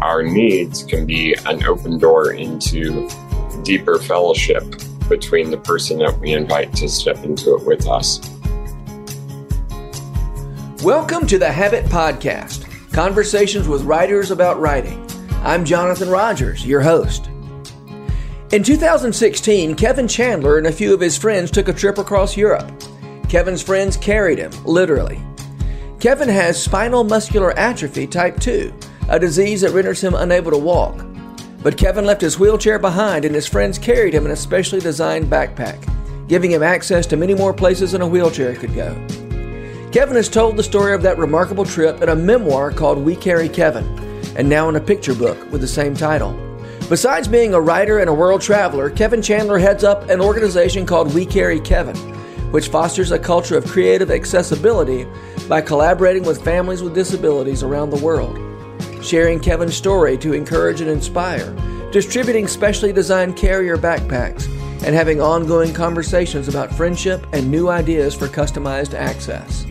our needs can be an open door into deeper fellowship between the person that we invite to step into it with us. Welcome to the Habit Podcast conversations with writers about writing. I'm Jonathan Rogers, your host. In 2016, Kevan Chandler and a few of his friends took a trip across Europe. Kevan's friends carried him, literally. Kevan has spinal muscular atrophy type 2, a disease that renders him unable to walk. But Kevan left his wheelchair behind and his friends carried him in a specially designed backpack, giving him access to many more places than a wheelchair could go. Kevan has told the story of that remarkable trip in a memoir called We Carry Kevan, and now in a picture book with the same title. Besides being a writer and a world traveler, Kevan Chandler heads up an organization called We Carry Kevan, which fosters a culture of creative accessibility by collaborating with families with disabilities around the world sharing Kevan's story to encourage and inspire, distributing specially designed carrier backpacks, and having ongoing conversations about friendship and new ideas for customized access.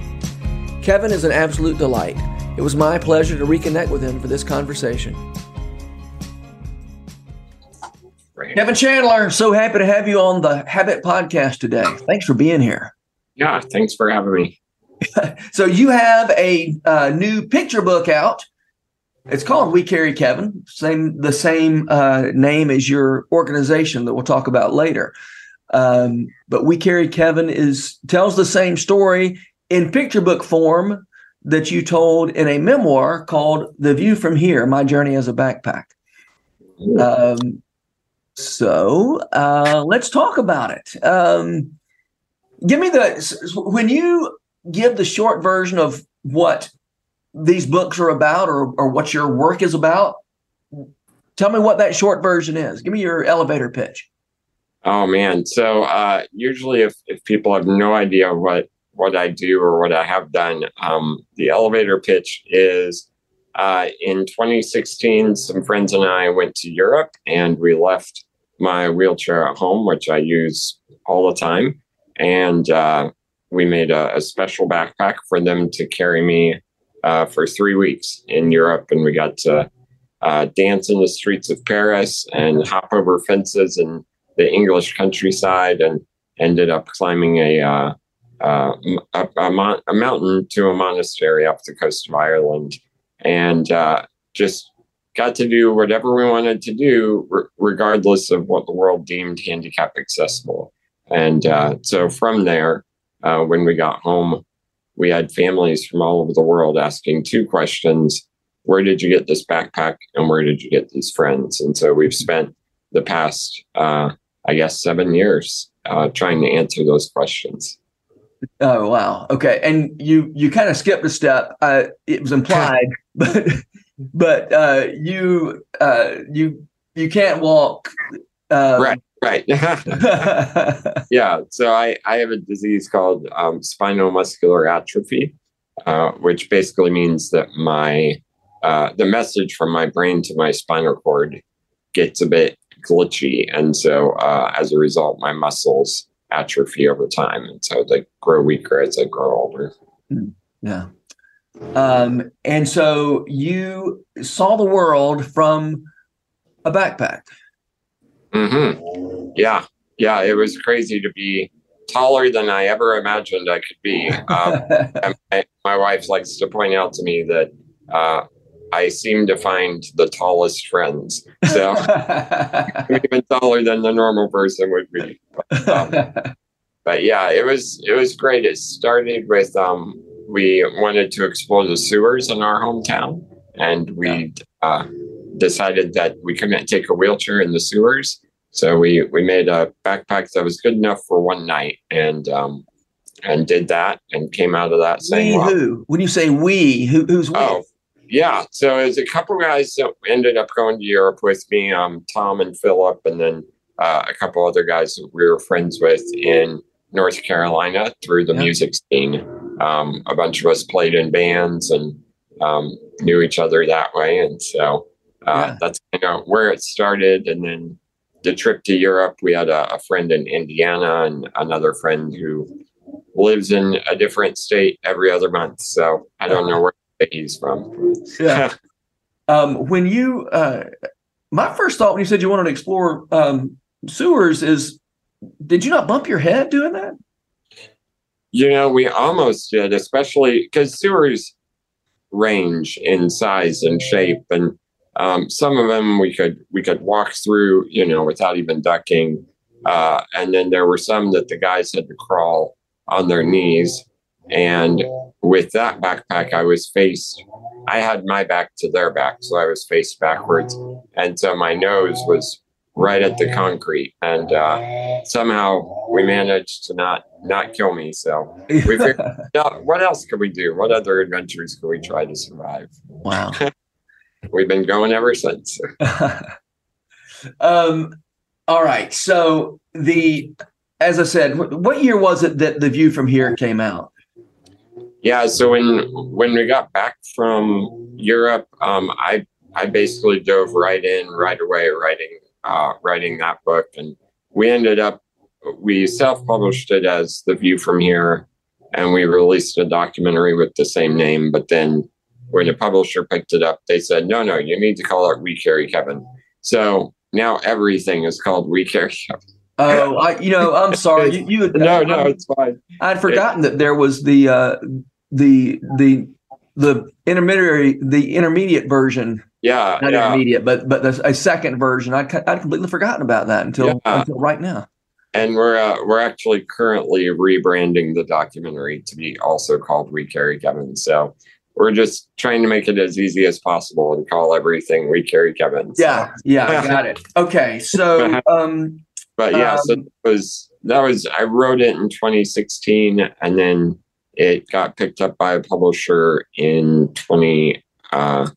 Kevan is an absolute delight. It was my pleasure to reconnect with him for this conversation. Kevan Chandler, so happy to have you on the Habit Podcast today. Thanks for being here. Yeah, thanks for having me. so, you have a uh, new picture book out it's called We Carry Kevan, same the same uh, name as your organization that we'll talk about later. Um, but We Carry Kevan is tells the same story in picture book form that you told in a memoir called "The View from Here: My Journey as a Backpack." Um, so uh, let's talk about it. Um, give me the when you give the short version of what these books are about or, or what your work is about, tell me what that short version is. Give me your elevator pitch. Oh man. So uh, usually if, if people have no idea what what I do or what I have done, um, the elevator pitch is uh, in 2016, some friends and I went to Europe and we left my wheelchair at home, which I use all the time. And uh, we made a, a, special backpack for them to carry me uh, for three weeks in Europe, and we got to uh, dance in the streets of Paris and hop over fences in the English countryside, and ended up climbing a uh, uh a, a, mon- a, mountain to a monastery off the coast of Ireland, and uh, just got to do whatever we wanted to do, r- regardless of what the world deemed handicap accessible. And uh, so from there, when we got home, we had families from all over the world asking two questions Where did you get this backpack? And where did you get these friends? And so we've spent the past, uh, I guess, seven years uh, trying to answer those questions. Oh wow! Okay, and you you kind of skipped a step. Uh, it was implied, but but uh, you uh, you you can't walk. Uh, right. Right. yeah. So I, I have a disease called um, spinal muscular atrophy, uh, which basically means that my uh, the message from my brain to my spinal cord gets a bit glitchy, and so uh, as a result, my muscles atrophy over time, and so they grow weaker as I grow older. Hmm. Yeah. Um, and so you saw the world from a backpack. Mm-hmm. Yeah, yeah, it was crazy to be taller than I ever imagined I could be. Um, my, my, wife likes to point out to me that uh, I seem to find the tallest friends. So even taller than the normal person would be. But, um, but, yeah, it was it was great. It started with um, we wanted to explore the sewers in our hometown, and we uh, decided that we couldn't take a wheelchair in the sewers. So we we made a backpack that was good enough for one night, and um, and did that, and came out of that saying, we who? When you say we, who, who's we? Oh, yeah. So there's a couple guys that ended up going to Europe with me, um, Tom and Philip, and then uh, a couple other guys that we were friends with in North Carolina through the music scene. Um, a bunch of us played in bands and um, knew each other that way, and so uh, yeah. that's where it started. And then the trip to Europe, we had a, a, friend in Indiana and another friend who lives in a different state every other month. So I don't know where he's from. yeah. Um, when you, uh, my first thought when you said you wanted to explore um, sewers is, did you not bump your head doing that? You know, we almost did, especially because sewers range in size and shape, and um, some of them we could we could walk through, you know, without even ducking, uh, and then there were some that the guys had to crawl on their knees. And with that backpack, I was faced. I had my back to their back, so I was faced backwards, and so my nose was right at the concrete, and uh, somehow we managed to not not kill me. So we figured out what else could we do? What other adventures could we try to survive? Wow. We've been going ever since. um, all right. So the, as I said, what year was it that the view from here came out? Yeah, so when when we got back from Europe, um, I I basically dove right in right away, writing uh, writing that book, and we ended up we self published it as The View from Here, and we released a documentary with the same name. But then when the publisher picked it up, they said, no, no, you need to call it We Carry Kevan. So now everything is called We Carry Kevan. Oh, I, you know, I'm sorry. You, you No, no, it's fine. I'd forgotten that there was the uh, the the the intermediary the intermediate version, Yeah, not yeah. intermediate, but but the, a second version. I'd I'd completely forgotten about that until Yeah. until right now. And we're uh, we're actually currently rebranding the documentary to be also called We Carry Kevan. So we're just trying to make it as easy as possible and call everything We Carry Kevan. So- Yeah, yeah, I got it. Okay, so um, but yeah, so Um, that was that was I wrote it in 2016, and then it got picked up by a publisher in 20. Uh,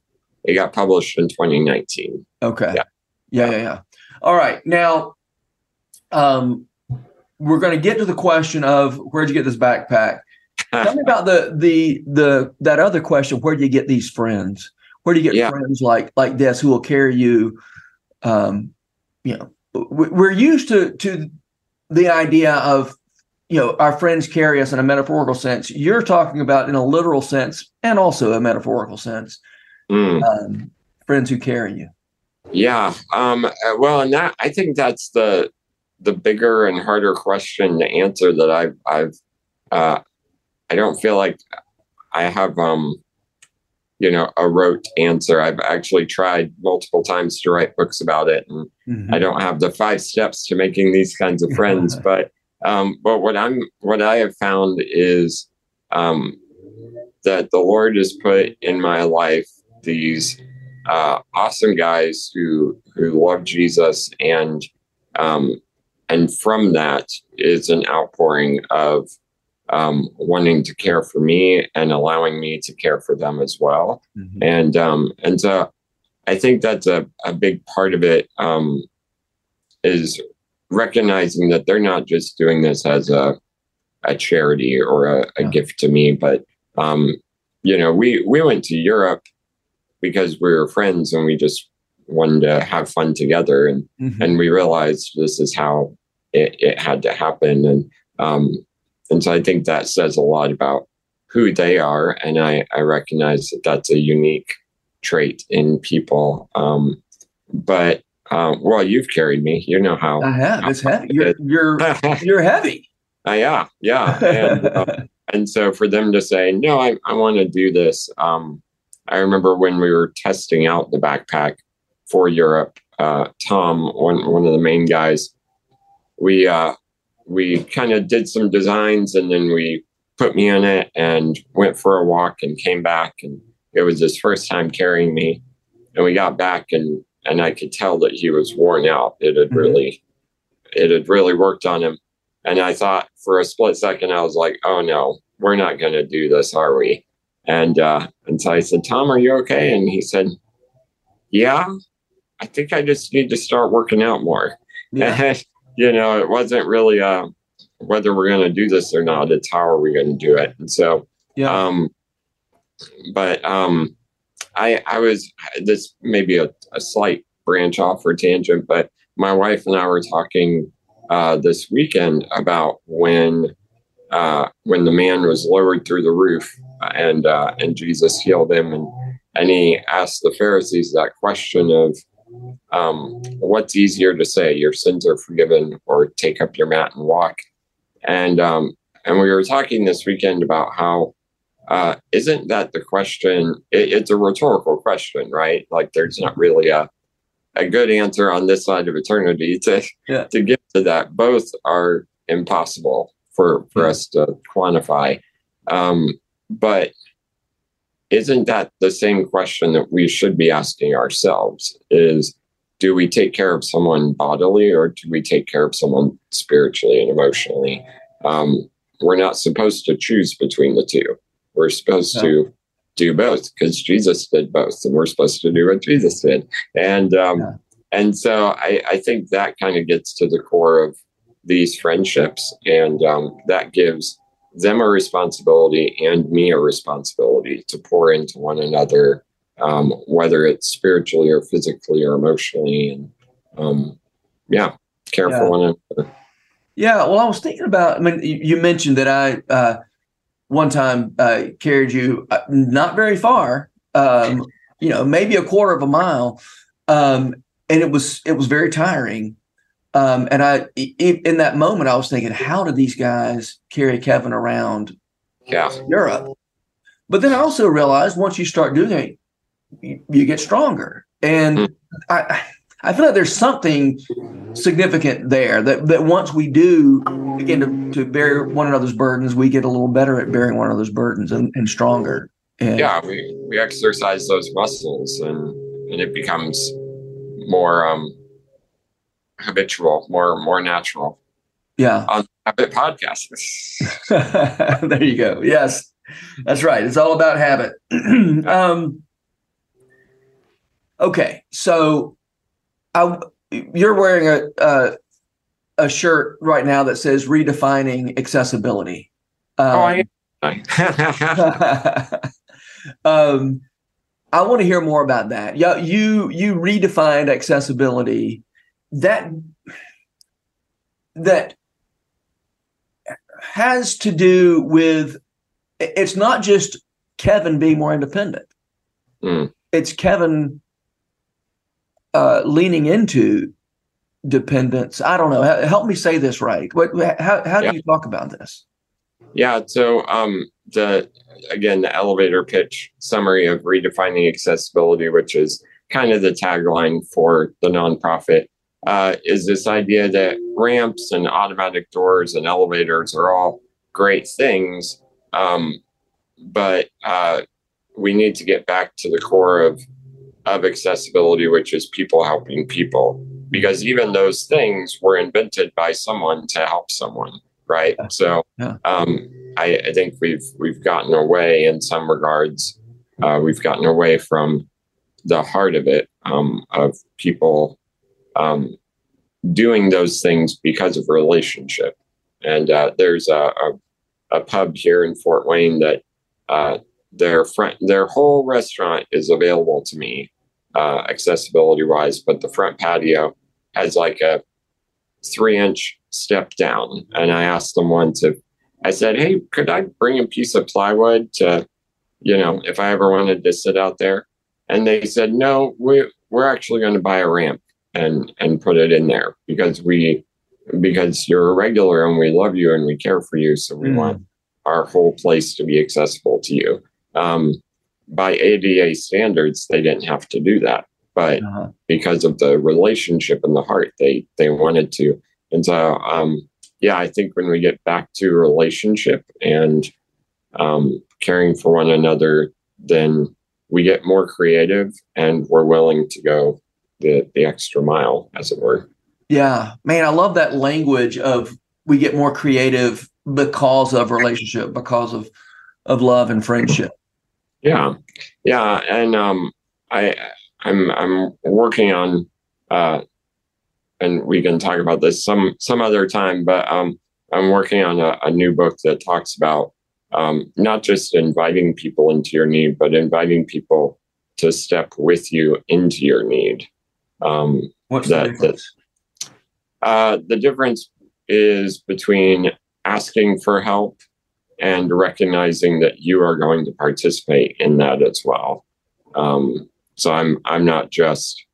it got published in 2019. okay, Yeah. yeah, yeah, yeah. All right, now, um, we're going to get to the question of where'd you get this backpack? Tell me about the the the that other question. Where do you get these friends? Where do you get Yeah. friends like like this who will carry you? Um, you know, we- we're used to to the idea of you know our friends carry us in a metaphorical sense. You're talking about in a literal sense and also a metaphorical sense. Mm. Um, friends who carry you. Yeah. Um, uh, well, and that I think that's the the bigger and harder question to answer that I've I've uh, I don't feel like I have um you know a rote answer. I've actually tried multiple times to write books about it, and Mm-hmm. I don't have the five steps to making these kinds of friends. but um, but what I'm what I have found is um, that the Lord has put in my life these uh, awesome guys who who love Jesus and um, and from that is an outpouring of um, wanting to care for me and allowing me to care for them as well Mhm. and um and so i think that's a, a big part of it um is recognizing that they're not just doing this as a a charity or a, a Yeah. gift to me but um you know we we went to europe because we were friends and we just wanted to have fun together and Mhm. and we realized this is how it, it had to happen and um and so i think that says a lot about who they are and i i recognize that that's a unique trait in people um but um well you've carried me you know how I have. It's heavy. You're you're you're heavy. uh, yeah yeah and uh, and so for them to say no i, I want to do this um i remember when we were testing out the backpack for europe uh tom one one of the main guys we uh we kind of did some designs and then we put me in it and went for a walk and came back and it was his first time carrying me and we got back and and i could tell that he was worn out it had Mhm. really it had really worked on him and I thought for a split second, I was like, oh no, we're not going to do this, are we? And, uh, and so I said, Tom, are you okay? And he said, yeah, I think I just need to start working out more. Yeah. you know, it wasn't really, uh, whether we're going to do this or not, it's how are we going to do it? And so, Yeah. um, but, um, I, I was, this maybe a, a slight branch off or tangent, but my wife and I were talking uh, this weekend about when uh, when the man was lowered through the roof and uh, and Jesus healed him and and he asked the Pharisees that question of um, what's easier to say, your sins are forgiven, or take up your mat and walk. And um, and we were talking this weekend about how uh, isn't that the question? It, it's a rhetorical question, right? Like there's not really a a good answer on this side of eternity to yeah. to get to that. Both are impossible for for us to quantify. Um, but isn't that the same question that we should be asking ourselves? Is do we take care of someone bodily or do we take care of someone spiritually and emotionally? Um, we're not supposed to choose between the two. We're supposed no. to do both because Jesus did both, and we're supposed to do what Jesus did. And um, yeah. and so I, I think that kind of gets to the core of these friendships, and um, that gives them a responsibility and me a responsibility to pour into one another, um, whether it's spiritually or physically or emotionally, and um, yeah, care yeah. for one another. Yeah, well, I was thinking about. I mean, you mentioned that I uh, one time uh, carried you uh, not very far, um, you know, maybe a quarter of a mile, um, and it was it was very tiring. Um, and I, in that moment, I was thinking, how did these guys carry Kevan around yeah. Europe? But then I also realized once you start doing it, you, you get stronger. And mm. I, I feel like there's something significant there that, that once we do begin to, to bear one another's burdens, we get a little better at bearing one another's burdens and, and stronger. And, yeah, we, we exercise those muscles and, and it becomes more um, habitual, more more natural. Yeah. On habit podcast. there you go. Yes. That's right. It's all about habit. um, okay. So I, you're wearing a, a, a shirt right now that says redefining accessibility. Um, oh, I um, I want to hear more about that. Yeah, you you redefined accessibility that that has to do with it's not just Kevan being more independent. Mm. It's Kevan uh, leaning into dependence. I don't know. Help me say this right. What? How, how do you talk about this? Yeah. So um, the again the elevator pitch summary of redefining accessibility, which is kind of the tagline for the nonprofit, uh, is this idea that ramps and automatic doors and elevators are all great things, um, but uh, we need to get back to the core of of accessibility, which is people helping people, because even those things were invented by someone to help someone, right? So yeah. um, I, I, think we've we've gotten away in some regards. Uh, we've gotten away from the heart of it um, of people um, doing those things because of relationship. And uh, there's a, a, a, pub here in Fort Wayne that uh, their front, their whole restaurant is available to me, uh, accessibility wise, but the front patio has like a three inch step down. And I asked them once if I said, Hey, could I bring a piece of plywood to, you know, if I ever wanted to sit out there? And they said, No, we, we're actually going to buy a ramp and and put it in there because we because you're a regular and we love you and we care for you so we mm. want our whole place to be accessible to you um, by ada standards they didn't have to do that but uh-huh. because of the relationship and the heart they they wanted to and so um, yeah i think when we get back to relationship and um, caring for one another then we get more creative and we're willing to go the the extra mile, as it were. Yeah, man, I love that language of we get more creative because of relationship, because of of love and friendship. Yeah, yeah, and um, I I'm I'm working on uh, and we can talk about this some some other time, but um, I'm working on a, a new book that talks about um, not just inviting people into your need, but inviting people to step with you into your need. Um, What's that, the difference? That, uh, the difference is between asking for help and recognizing that you are going to participate in that as well. Um, so I'm I'm not just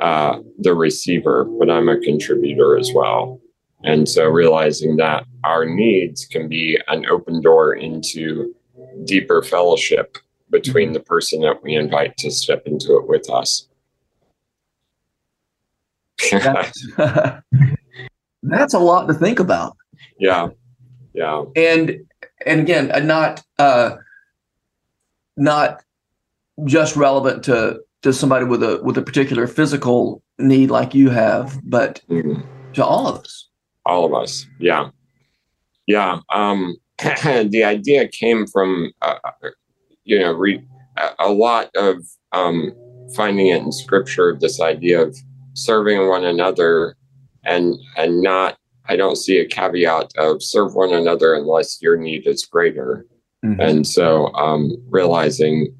uh, the receiver, but I'm a contributor as well. And so realizing that our needs can be an open door into deeper fellowship between the person that we invite to step into it with us. That's, that's a lot to think about. Yeah. Yeah. And and again, uh, not uh not just relevant to to somebody with a with a particular physical need like you have, but mm-hmm. to all of us. All of us. Yeah. Yeah. Um the idea came from uh, you know re- a lot of um finding it in scripture this idea of serving one another and and not I don't see a caveat of serve one another unless your need is greater. Mm-hmm. And so um, realizing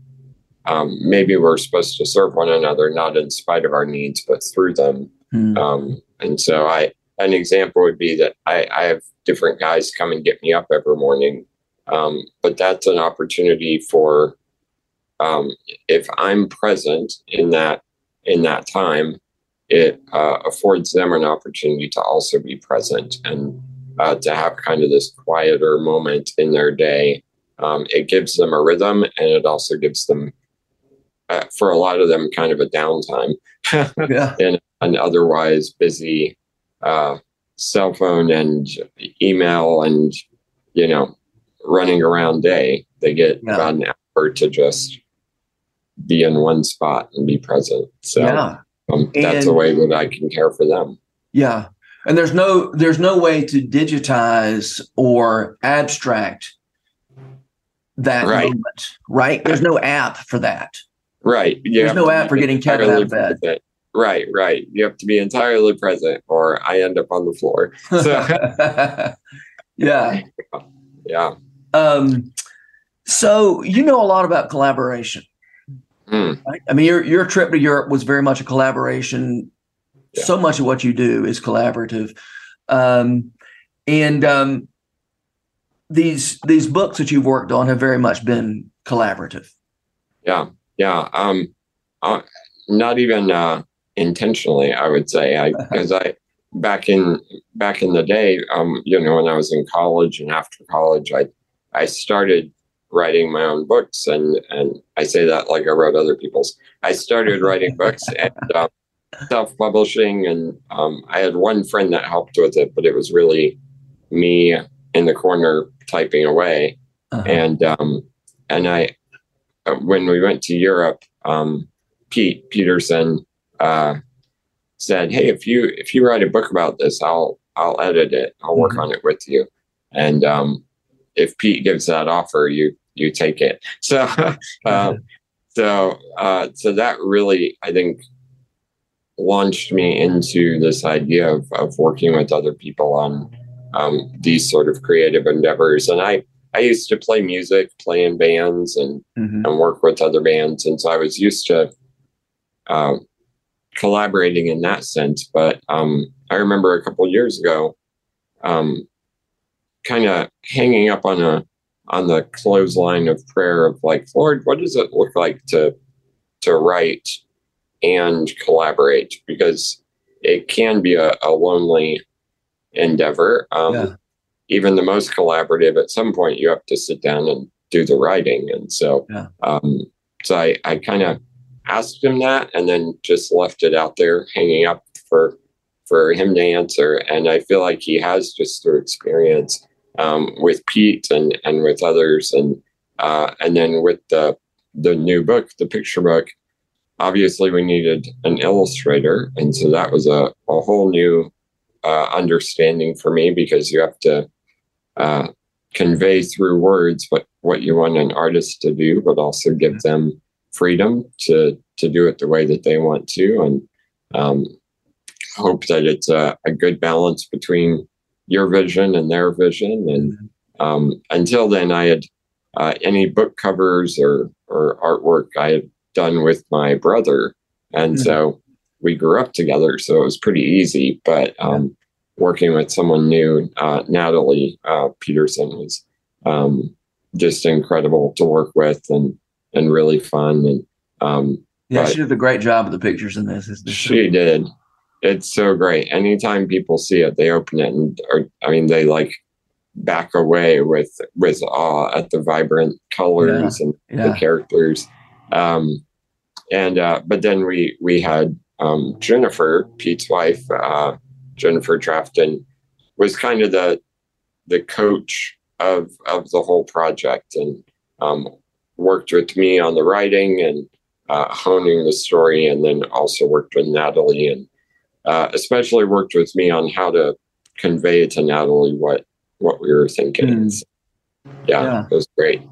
um, maybe we're supposed to serve one another not in spite of our needs, but through them. Mm-hmm. Um, and so I an example would be that I, I, have different guys come and get me up every morning. Um, but that's an opportunity for um, if I'm present in that in that time, it uh, affords them an opportunity to also be present and uh, to have kind of this quieter moment in their day. Um, it gives them a rhythm and it also gives them, uh, for a lot of them, kind of a downtime yeah. in an otherwise busy uh, cell phone and email and, you know, running around day. They get yeah. about an hour to just be in one spot and be present. So, yeah um, that's and, a way that I can care for them. Yeah, and there's no there's no way to digitize or abstract that right. moment, right? There's no app for that. Right. You there's no app for getting Kevan out of bed. Present. Right, right. You have to be entirely present, or I end up on the floor. So, yeah, yeah. Um, so you know a lot about collaboration. Mm. Right? I mean, your your trip to Europe was very much a collaboration. Yeah. So much of what you do is collaborative, um, and um, these these books that you've worked on have very much been collaborative. Yeah, yeah. Um, not even uh, intentionally, I would say, because I, I back in back in the day, um, you know, when I was in college and after college, I I started writing my own books and and I say that like I wrote other people's. I started writing books and um, self-publishing and um, I had one friend that helped with it, but it was really me in the corner typing away. Uh-huh. And um, and I uh, when we went to Europe, um, Pete Peterson uh, said, "Hey, if you if you write a book about this, I'll I'll edit it. I'll work mm-hmm. on it with you." And um, if Pete gives that offer, you you take it. So, um, so uh, so that really, I think, launched me into this idea of of working with other people on um, these sort of creative endeavors. And I I used to play music, play in bands, and mm-hmm. and work with other bands, and so I was used to. Uh, collaborating in that sense, but um, I remember a couple years ago, um, kind of hanging up on a on the clothesline of prayer of like, Lord, what does it look like to to write and collaborate? Because it can be a, a lonely endeavor. Um, yeah. Even the most collaborative, at some point, you have to sit down and do the writing. And so, yeah. um, so I, I kind of asked him that, and then just left it out there, hanging up for for him to answer. And I feel like he has just through experience um, with Pete and and with others, and uh, and then with the the new book, the picture book. Obviously, we needed an illustrator, and so that was a a whole new uh, understanding for me because you have to uh, convey through words what what you want an artist to do, but also give them freedom to to do it the way that they want to, and um, hope that it's a, a good balance between your vision and their vision. And mm-hmm. um, until then, I had uh, any book covers or or artwork I had done with my brother, and mm-hmm. so we grew up together, so it was pretty easy. But um, working with someone new, uh, Natalie uh, Peterson, was um, just incredible to work with and and really fun. And Um, Yeah, she did a great job of the pictures in this. She did. It's so great. Anytime people see it, they open it and, or I mean, they like back away with with awe at the vibrant colors and the characters. Um, and uh, but then we we had um, Jennifer, Pete's wife, uh, Jennifer Trafton, was kind of the the coach of of the whole project and um, worked with me on the writing and uh, honing the story, and then also worked with Natalie and uh, especially worked with me on how to convey to Natalie what what we were thinking. Hmm. Yeah, Yeah. it was great.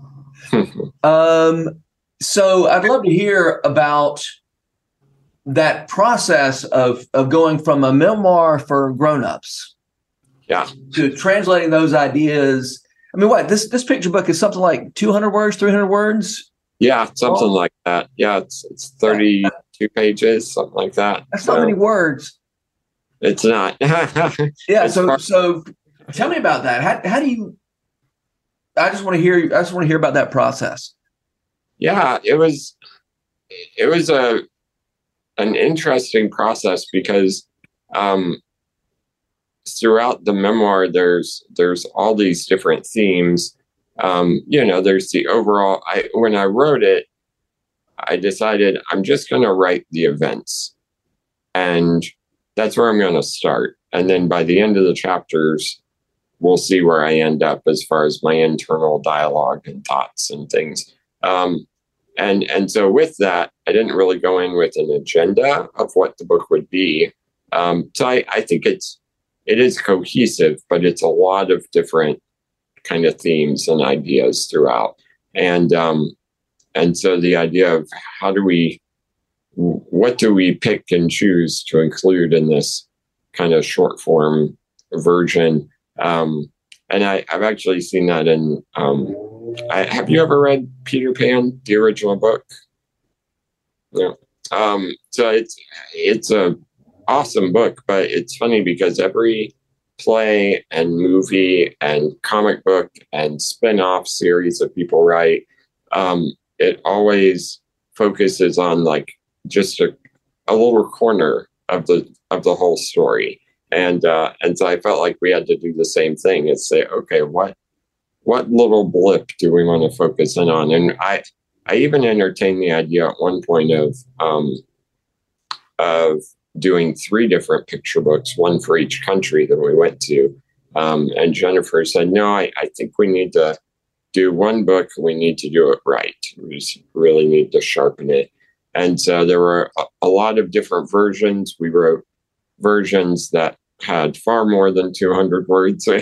Um, so I'd love to hear about that process of of going from a memoir for grown-ups Yeah. to translating those ideas. I mean, what this this picture book is something like 200 words, 300 words. Yeah, something Oh. like that. Yeah, it's it's thirty two pages, something like that. That's not So many words. It's not. Yeah. So hard. so tell me about that. How how do you? I just want to hear. I just want to hear about that process. yeah, it was it was a an interesting process because um throughout the memoir there's there's all these different themes. Um, you know, there's the overall I when I wrote it, I decided I'm just gonna write the events. And that's where I'm gonna start. And then by the end of the chapters, we'll see where I end up as far as my internal dialogue and thoughts and things. Um, and and so with that, I didn't really go in with an agenda of what the book would be. Um, so I, I think it's it is cohesive, but it's a lot of different kind of themes and ideas throughout. And um, and so the idea of how do we what do we pick and choose to include in this kind of short form version um, and I, I've actually seen that in. Um, I, have you ever read Peter Pan, the original book? Yeah. Um, so it's it's a awesome book, but it's funny because every play and movie and comic book and spin-off series that people write, um, it always focuses on like just a, a little corner of the of the whole story and uh, and so I felt like we had to do the same thing and say, okay, what what little blip do we want to focus in on? And I I even entertained the idea at one point of um, of doing three different picture books, one for each country that we went to. Um, and Jennifer said, no, I, I think we need to do one book. We need to do it right. We just really need to sharpen it. And so there were a, a lot of different versions. We wrote versions that had far more than 200 words.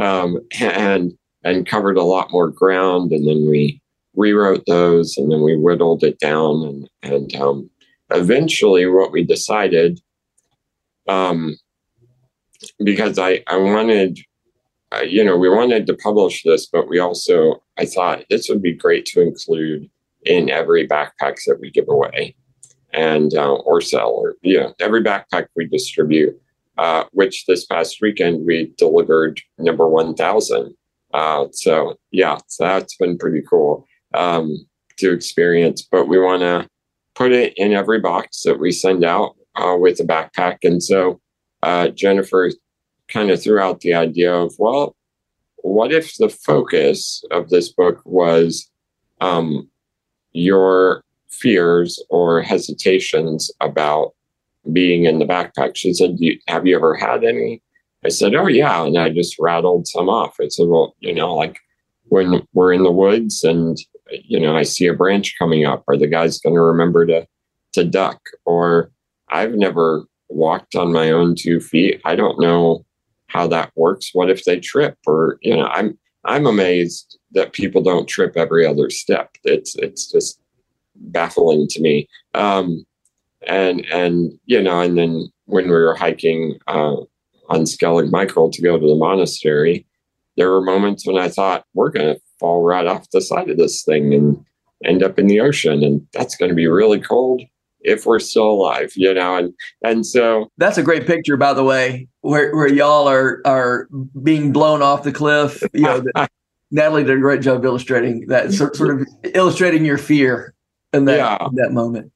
Um, and and covered a lot more ground. And then we rewrote those and then we whittled it down. And and um, eventually what we decided um, because I I wanted uh, you know we wanted to publish this but we also I thought this would be great to include in every backpack that we give away. And uh, or sell or you know every backpack we distribute uh, which this past weekend we delivered number 1000 uh, so yeah so that's been pretty cool um, to experience. But we want to put it in every box that we send out uh, with a backpack. And so uh, jennifer kind of threw out the idea of well what if the focus of this book was um, your fears or hesitations about being in the backpack. She said, "You- Have you ever had any? I said, Oh, yeah. And I just rattled some off. I said, Well, you know, like when we're in the woods and, you know, I see a branch coming up, are the guys going to remember to, to duck? Or I've never walked on my own two feet. I don't know how that works. What if they trip? Or, you know, I'm, I'm amazed that people don't trip every other step. It's, it's just, baffling to me. Um, and and you know, and then when we were hiking uh, on Skellig Michael to go to the monastery, there were moments when I thought we're going to fall right off the side of this thing and end up in the ocean, and that's going to be really cold if we're still alive, you know. And and so That's a great picture, by the way, where where y'all are are being blown off the cliff. You know, that Natalie did a great job illustrating that, sort sort of illustrating your fear. in that Yeah. in that moment.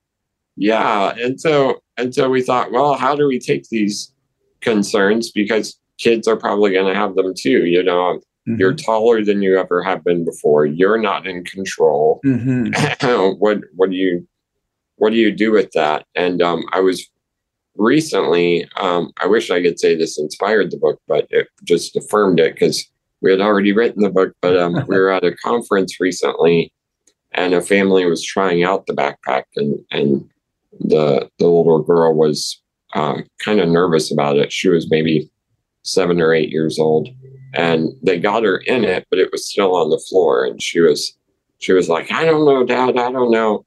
Yeah, and so and so we thought, well, how do we take these concerns because kids are probably going to have them too. You know, Mhm. you're taller than you ever have been before. You're not in control. Mhm. what what do you what do you do with that? And um, I was recently. Um, I wish I could say this inspired the book, but it just affirmed it because we had already written the book. But um, we were at a conference recently, and a family was trying out the backpack, and and the the little girl was uh, kind of nervous about it. She was maybe seven or eight years old, and they got her in it, but it was still on the floor, and she was she was like, "I don't know, Dad, I don't know."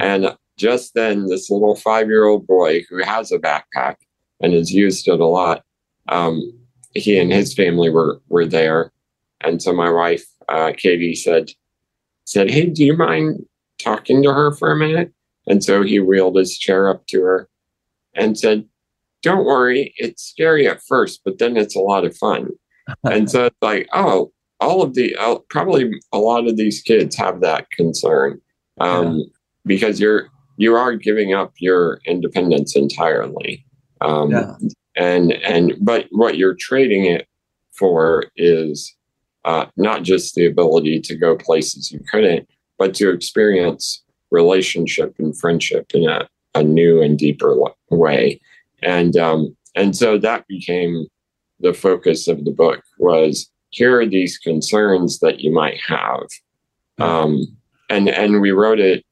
And just then, this little five year old boy who has a backpack and has used it a lot, um, he and his family were were there, and so my wife uh, Katie said said, "Hey, do you mind talking to her for a minute?" And so he wheeled his chair up to her and said, "Don't worry, it's scary at first, but then it's a lot of fun." and so it's like, oh, all of the uh, probably a lot of these kids have that concern um, because you're you are giving up your independence entirely, um, Yeah. and and but what you're trading it for is uh, not just the ability to go places you couldn't, but to experience relationship and friendship in a, a new and deeper way, and um, and so that became the focus of the book was here are these concerns that you might have. Um, and and we wrote it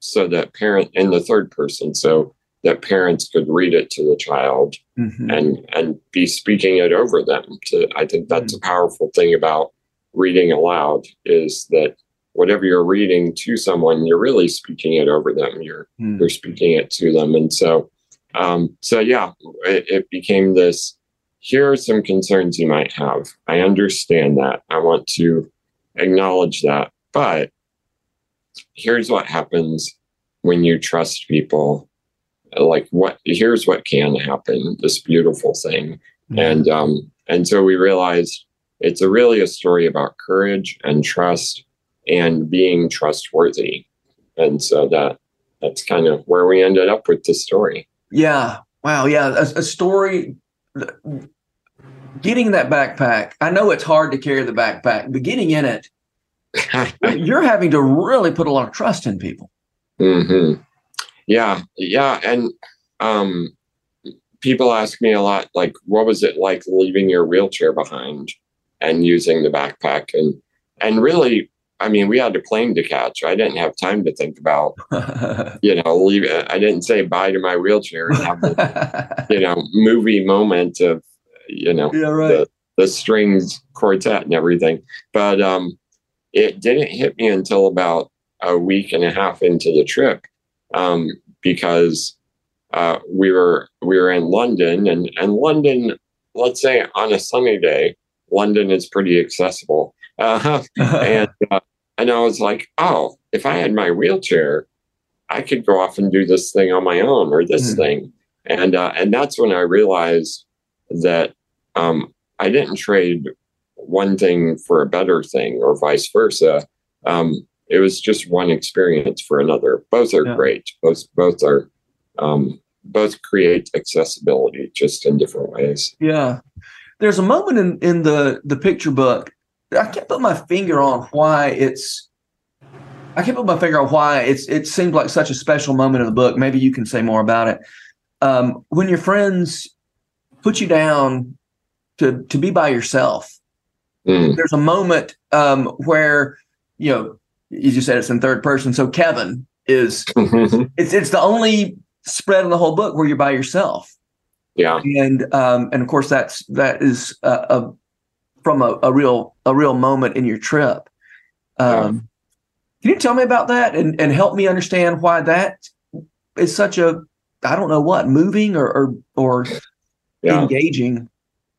so that parent in the third person so that parents could read it to the child Mhm. and and be speaking it over them to i think that's a powerful thing about reading aloud is that whatever you're reading to someone you're really speaking it over them. You're Mm. you're speaking it to them. And so um so yeah it, it became this here are some concerns you might have. I understand that. I want to acknowledge that. But here's what happens when you trust people like what here's what can happen this beautiful thing and um and so we realized it's a really a story about courage and trust and being trustworthy and so that that's kind of where we ended up with the story Yeah. Wow. Yeah. A, a story. Getting that backpack. I know it's hard to carry the backpack, but getting in it, you're having to really put a lot of trust in people. hmm Yeah, yeah, and um, people ask me a lot, like, what was it like leaving your wheelchair behind and using the backpack? And and really, I mean, we had a plane to catch. I didn't have time to think about, you know, leave. I didn't say bye to my wheelchair and have the, you know, movie moment of, you know, yeah. Right. the, the strings quartet and everything. But um, it didn't hit me until about a week and a half into the trip um, because uh, we were we were in London and and London, let's say on a sunny day, London is pretty accessible. Uh, and uh, and I was like, oh, if I had my wheelchair, I could go off and do this thing on my own or this Hmm. thing, and uh, and that's when I realized that um, I didn't trade one thing for a better thing or vice versa. Um, it was just one experience for another. Both are Yeah. great. Both both are um, both create accessibility just in different ways. Yeah. There's a moment in, in the, the picture book. I can't put my finger on why it's I can't put my finger on why it's it seemed like such a special moment in the book. Maybe you can say more about it. Um, when your friends put you down to to be by yourself, Mm, there's a moment um, where you know you just said it's in third person. So Kevan is it's it's the only spread in the whole book where you're by yourself yeah. and um, and of course that's that is a, a from a, a real a real moment in your trip. Um, Can you tell me about that and and help me understand why that is such a I don't know what moving or or, or Yeah. engaging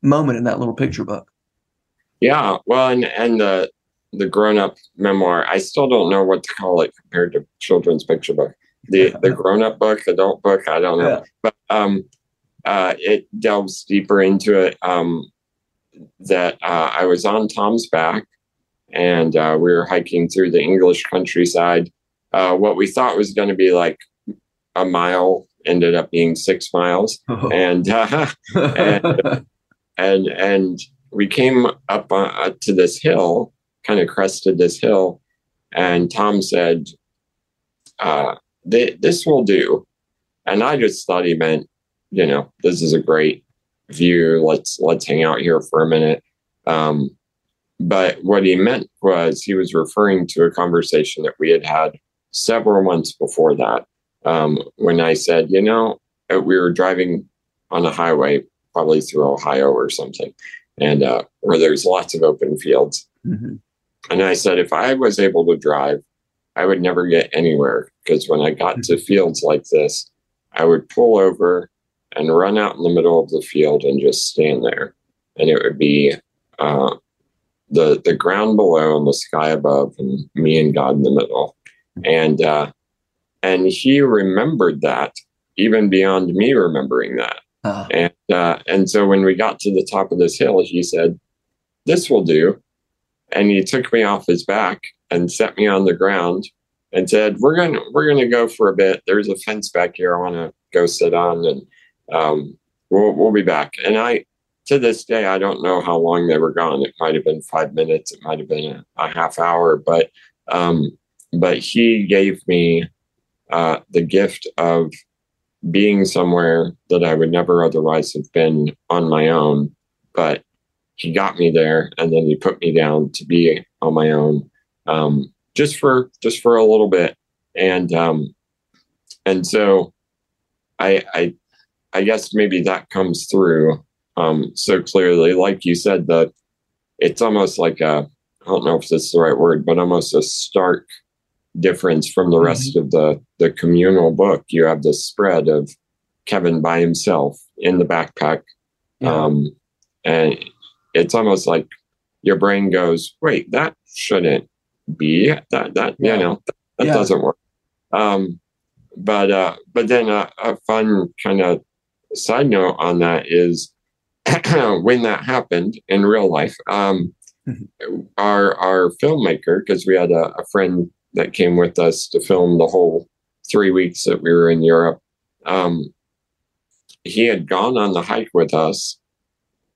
moment in that little picture book. Yeah, well, and and the the grown up memoir, I still don't know what to call it compared to children's picture book. The the grown up book, adult book, I don't know, Yeah. but um, uh, it delves deeper into it. Um, that uh, I was on Tom's back, and uh, we were hiking through the English countryside uh, what we thought was going to be like a mile ended up being six miles, Oh. and uh, and and and we came up uh, to this hill, kind of crested this hill, and Tom said, uh, "Th- "This will do," and I just thought he meant, you know, this is a great view. Let's let's hang out here for a minute. Um, but what he meant was he was referring to a conversation that we had had several months before that, um, when I said, you know, uh, we were driving on a highway, probably through Ohio or something, and uh, where there's lots of open fields. Mhm. And I said, if I was able to drive, I would never get anywhere because when I got to fields like this, I would pull over and run out in the middle of the field and just stand there. And it would be uh, the the ground below and the sky above, and me and God in the middle. And uh, and he remembered that even beyond me remembering that. Ah, And uh, and so when we got to the top of this hill, he said, "This will do," and he took me off his back and set me on the ground and said, "We're gonna we're gonna go for a bit. There's a fence back here. I want to go sit on, and um, we'll we'll be back." And I, to this day, I don't know how long they were gone. It might have been five minutes. It might have been a, a half hour, but um, but he gave me uh, the gift of being somewhere that I would never otherwise have been on my own. But he got me there, and then he put me down to be on my own, um, just for just for a little bit, and um, and so I I I guess maybe that comes through um, so clearly. Like you said, that it's almost like a I don't know if this is the right word, but almost a stark difference from the rest of the the communal book. You have this spread of Kevan by himself in the backpack, yeah. um, and it's almost like your brain goes, "Wait, that shouldn't be that that Yeah. you know that, that Yeah. doesn't work." Um, but uh, but then a, a fun kind of side note on that is when that happened in real life. Um, our our filmmaker, because we had a, a friend that came with us to film the whole three weeks that we were in Europe. Um, he had gone on the hike with us,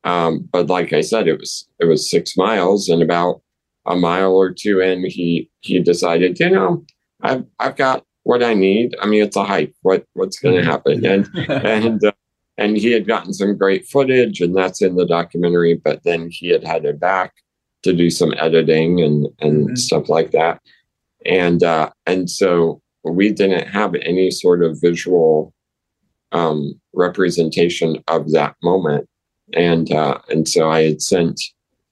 um, but like I said, it was it was six miles, and about a mile or two in, he he decided, you know, I've I've got what I need. I mean, it's a hike. What what's going to happen? And and uh, and he had gotten some great footage, and that's in the documentary. But then he had headed back to do some editing and and Mhm. stuff like that, and uh, and so we didn't have any sort of visual um, representation of that moment, and uh, and so I had sent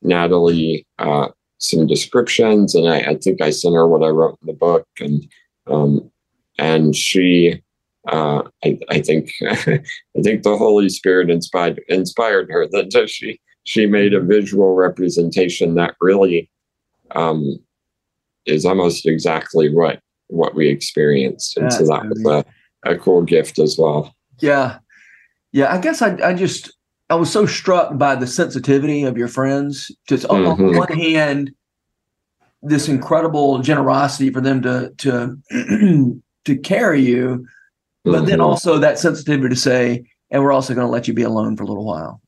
Natalie uh, some descriptions, and I, I think I sent her what I wrote in the book, and um, and she uh, I, I think I think the Holy Spirit inspired inspired her that she she made a visual representation that really um, is almost exactly what what we experienced, and so That's that was a, a cool gift as well. Yeah. Yeah. I guess I, I just, I was so struck by the sensitivity of your friends. Just on, on one hand, this incredible generosity for them to, to, to carry you, but then Mhm. also that sensitivity to say, and we're also going to let you be alone for a little while.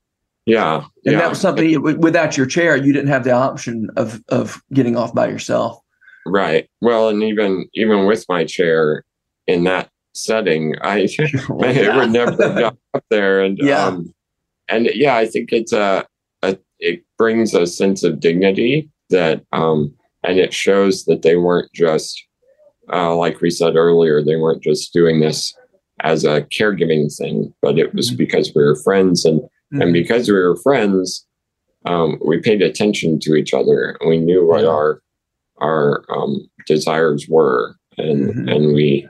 yeah, And yeah, that was something w- without your chair, you didn't have the option of, of getting off by yourself. right. Well, and even even with my chair in that setting, I it would never have got up there and Yeah. um and yeah i think it's a, a it brings a sense of dignity that um and it shows that they weren't just uh like we said earlier they weren't just doing this as a caregiving thing but it was Mhm. because we were friends and Mhm. and because we were friends um we paid attention to each other and we knew what Yeah. our our um desires were and Mhm. and we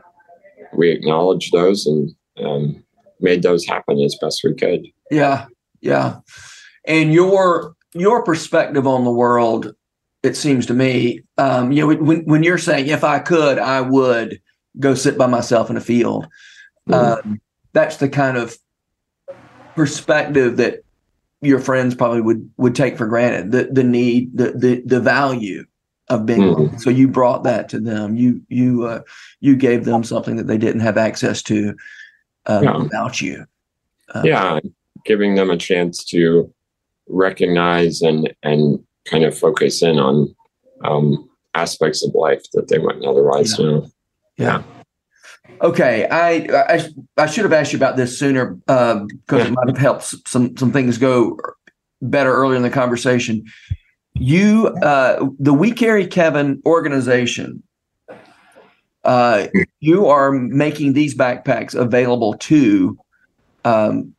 we acknowledged those and um made those happen as best we could. Yeah, yeah. And your your perspective on the world, it seems to me, um, you know, when when you're saying if I could, I would go sit by myself in a field. Um, that's the kind of perspective that your friends probably would would take for granted. The the need, the the the value of being mm. so you brought that to them you you uh, you gave them something that they didn't have access to um, yeah. without you uh, yeah giving them a chance to recognize and and kind of focus in on um, aspects of life that they wouldn't otherwise yeah. know. Yeah. Okay I, I i should have asked you about this sooner because uh, it might have helped some some things go better earlier in the conversation. You uh, the we carry Kevan organization uh, you are making these backpacks available to um,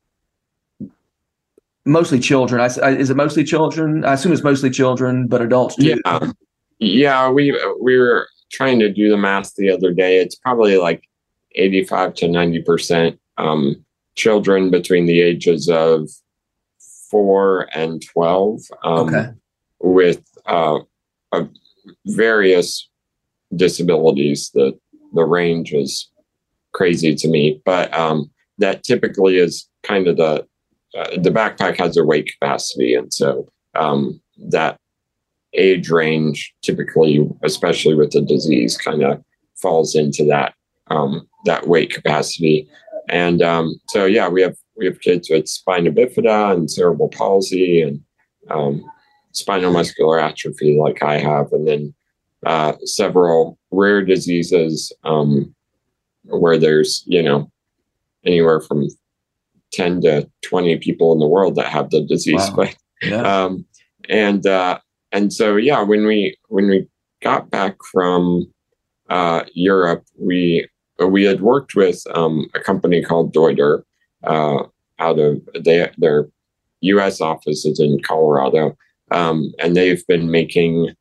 mostly children. I, I, is it mostly children? I assume it's mostly children but adults too. yeah. Yeah we we were trying to do the math the other day. It's probably like 85 to 90 percent um, children between the ages of 4 and 12 um, okay. with uh, various disabilities. The the range is crazy to me, but um, that typically is kind of the uh, the backpack has a weight capacity, and so um, that age range typically, especially with the disease, kind of falls into that um, that weight capacity. And um, so, yeah, we have we have kids with spina bifida and cerebral palsy, and um, spinal muscular atrophy like I have, and then uh, several rare diseases um, where there's, you know, anywhere from 10 to 20 people in the world that have the disease. Wow. But, yeah. um, and, uh, and so, yeah, when we, when we got back from uh, Europe, we, we had worked with um, a company called Deuter uh, out of they, their U.S. office is in Colorado, um, and they've been making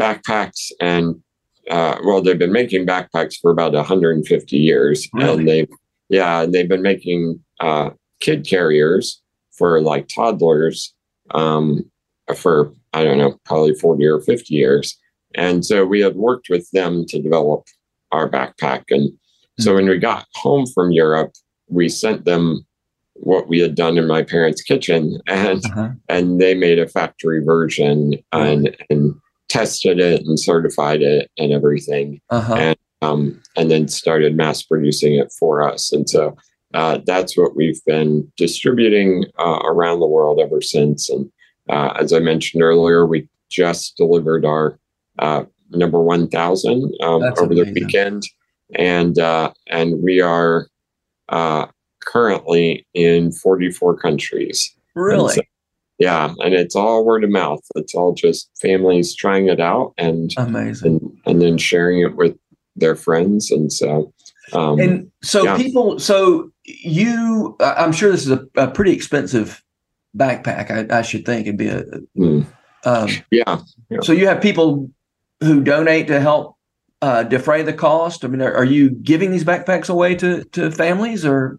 backpacks and uh, well, they've been making backpacks for about 150 years, really? and they yeah, they've been making uh, kid carriers for like toddlers um, for I don't know, probably 40 or 50 years. And so we had worked with them to develop our backpack. And mm-hmm. so hmm. when we got home from Europe, we sent them what we had done in my parents' kitchen, and uh-huh. and they made a factory version and and tested it and certified it and everything, uh-huh. and um, and then started mass producing it for us. And so uh, that's what we've been distributing uh, around the world ever since. And uh, as I mentioned earlier, we just delivered our uh, number one thousand um, over amazing. the weekend, and uh, and we are uh, currently in 44 countries. Really? So, yeah, and it's all word of mouth. It's all just families trying it out and amazing, and, and then sharing it with their friends. And so, um, and so yeah. people, so you, I'm sure this is a, a pretty expensive backpack. I, I, should think it'd be a, mm. um, yeah, yeah. So you have people who donate to help uh, defray the cost. I mean, are, are you giving these backpacks away to to families or?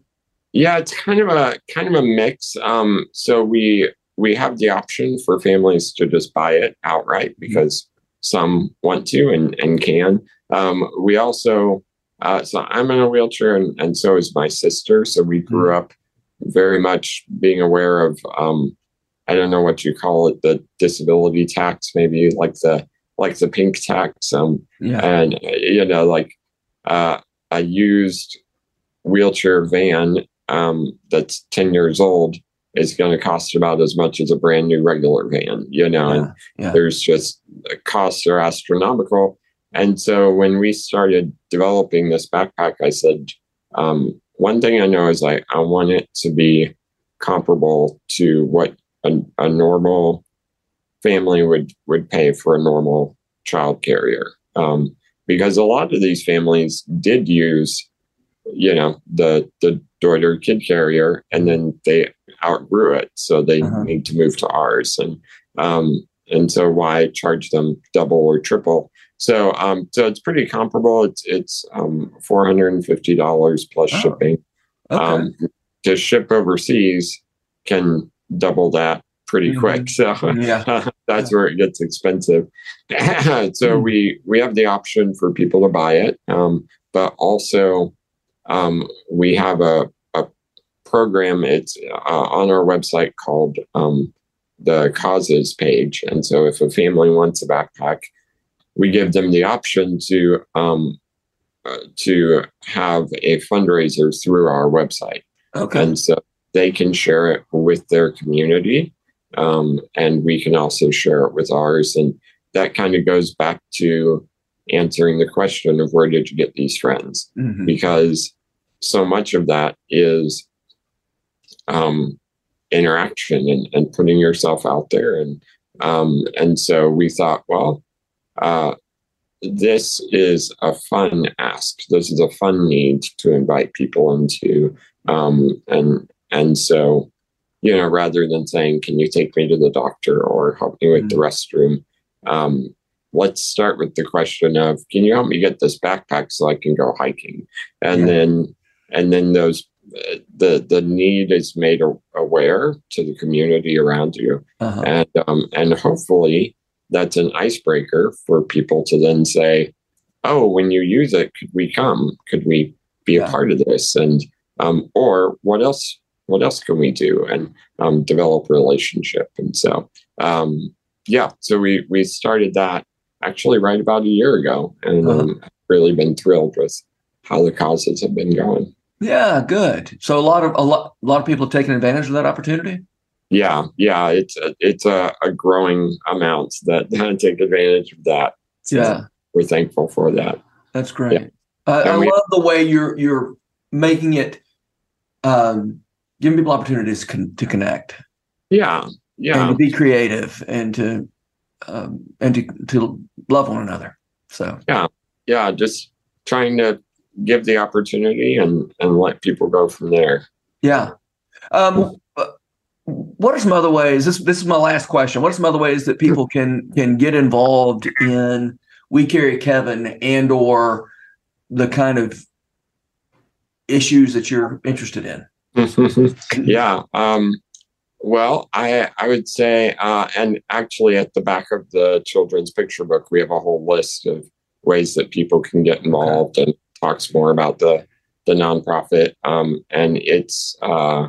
Yeah, it's kind of a kind of a mix. Um, so we we have the option for families to just buy it outright mm-hmm. because some want to and, and can. Um, we also, uh, so I'm in a wheelchair and, and so is my sister. So we grew mm-hmm. up very much being aware of, um, I don't know what you call it, the disability tax, maybe like the like the pink tax. Um, yeah. And you know, like uh, a used wheelchair van um, that's 10 years old is going to cost about as much as a brand new regular van, you know, yeah, and yeah. there's just costs are astronomical. And so when we started developing this backpack, I said, um, one thing I know is I, I want it to be comparable to what a, a normal family would, would pay for a normal child carrier. Um, because a lot of these families did use you know the the Deuter kid carrier, and then they outgrew it, so they uh-huh. need to move to ours, and um, and so why charge them double or triple? So um, so it's pretty comparable. It's it's um, four hundred and fifty dollars plus oh. shipping. Okay. Um, to ship overseas can double that pretty mm-hmm. quick. So yeah. that's where it gets expensive. so mm. we we have the option for people to buy it, um, but also um, we have a, a program. It's uh, on our website called um, the causes page. And so if a family wants a backpack, we give them the option to um, uh, to have a fundraiser through our website. Okay. And so they can share it with their community. Um, and we can also share it with ours. And that kind of goes back to answering the question of where did you get these friends? Mhm. Because so much of that is um, interaction and, and putting yourself out there. And um, and so we thought, well, uh, this is a fun ask. This is a fun need to invite people into. Um, and and so, you know, rather than saying, "Can you take me to the doctor or help me with the restroom?" Um, let's start with the question of, "Can you help me get this backpack so I can go hiking?" And Yeah. then and then those the the need is made aware to the community around you Uh-huh. and um, and hopefully that's an icebreaker for people to then say, "Oh, when you use it, could we come? Could we be Yeah. a part of this?" And um, or what else? What else can we do? And um, develop relationship. And so, um, yeah, so we we started that actually right about a year ago, and Uh-huh. um, I've really been thrilled with how the causes have been going. Yeah, good. So a lot of a lot a lot of people have taken advantage of that opportunity. Yeah, yeah, it's a, it's a, a growing amount that take advantage of that. So Yeah, we're thankful for that. that's great. Yeah. I, I we- love the way you're you're making it, um, giving people opportunities con- to connect Yeah, and yeah, to be creative and to um, and to to love one another. So yeah. Yeah, just trying to give the opportunity and and let people go from there. yeah. Um, uh, what are some other ways? This this is my last question. What are some other ways that people can can get involved in We Carry Kevan and or the kind of issues that you're interested in? yeah. Um, well, I I would say, uh, and actually, at the back of the children's picture book, we have a whole list of ways that people can get involved and talks more about the the nonprofit. Um, and it's uh,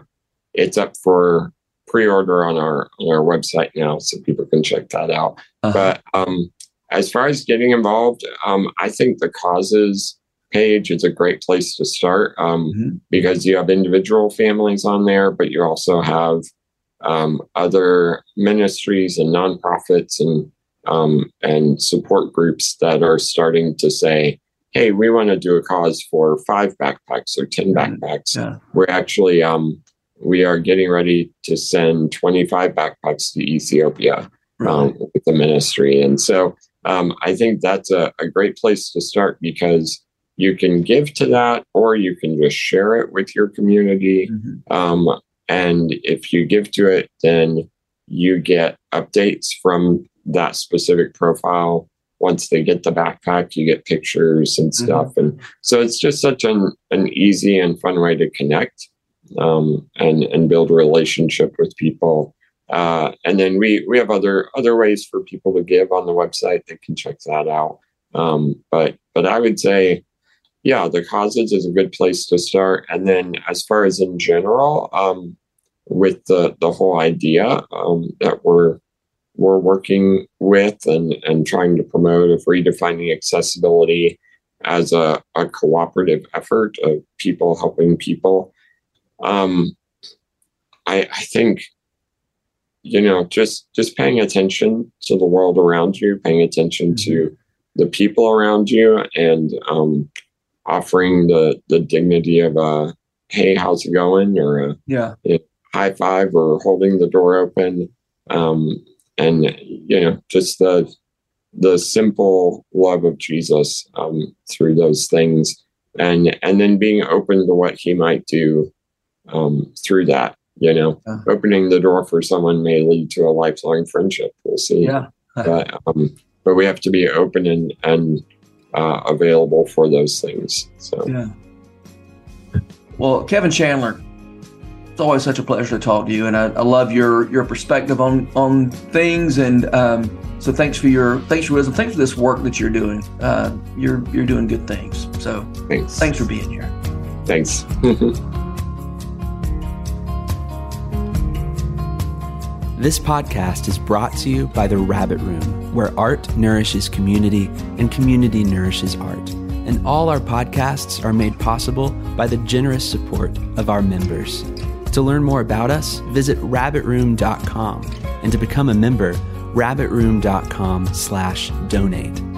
it's up for pre-order on our on our website now, so people can check that out. Uh-huh. But um, as far as getting involved, um, I think the causes page is a great place to start um, Mhm. because you have individual families on there, but you also have um, other ministries and nonprofits and um, and support groups that are starting to say, "Hey, we want to do a cause for five backpacks or ten Mhm. backpacks." Yeah. We're actually um, we are getting ready to send twenty five backpacks to Ethiopia um, with the ministry. And so um, I think that's a, a great place to start because you can give to that or you can just share it with your community. Mhm. Um, and if you give to it, then you get updates from that specific profile. Once they get the backpack, you get pictures and stuff. And so it's just such an, an easy and fun way to connect um, and, and build a relationship with people. Uh, and then we, we have other other ways for people to give on the website. They can check that out. Um, but but I would say, yeah, the causes is a good place to start. And then as far as in general, um, with the the whole idea um, that we're we're working with and and trying to promote of redefining accessibility as a, a cooperative effort of people helping people. Um, I, I think you know just just paying attention to the world around you paying attention to the people around you and um, offering the the dignity of a hey how's it going? or a Yeah. high five or holding the door open. Um, and you know just the the simple love of jesus um, through those things. And and then being open to what he might do um, through that you know Yeah. opening the door for someone may lead to a lifelong friendship we'll see Yeah. but um, but we have to be open and and uh, available for those things so Yeah. Well, Kevan Chandler, it's always such a pleasure to talk to you, and I, I love your your perspective on on things. And um, so, thanks for your thanks for wisdom. Thanks for this work that you're doing. Uh, you're you're doing good things. So, thanks thanks for being here. thanks This podcast is brought to you by The Rabbit Room, where art nourishes community and community nourishes art. And all our podcasts are made possible by the generous support of our members. To learn more about us, visit rabbitroom.com. And to become a member, rabbitroom.com slash donate.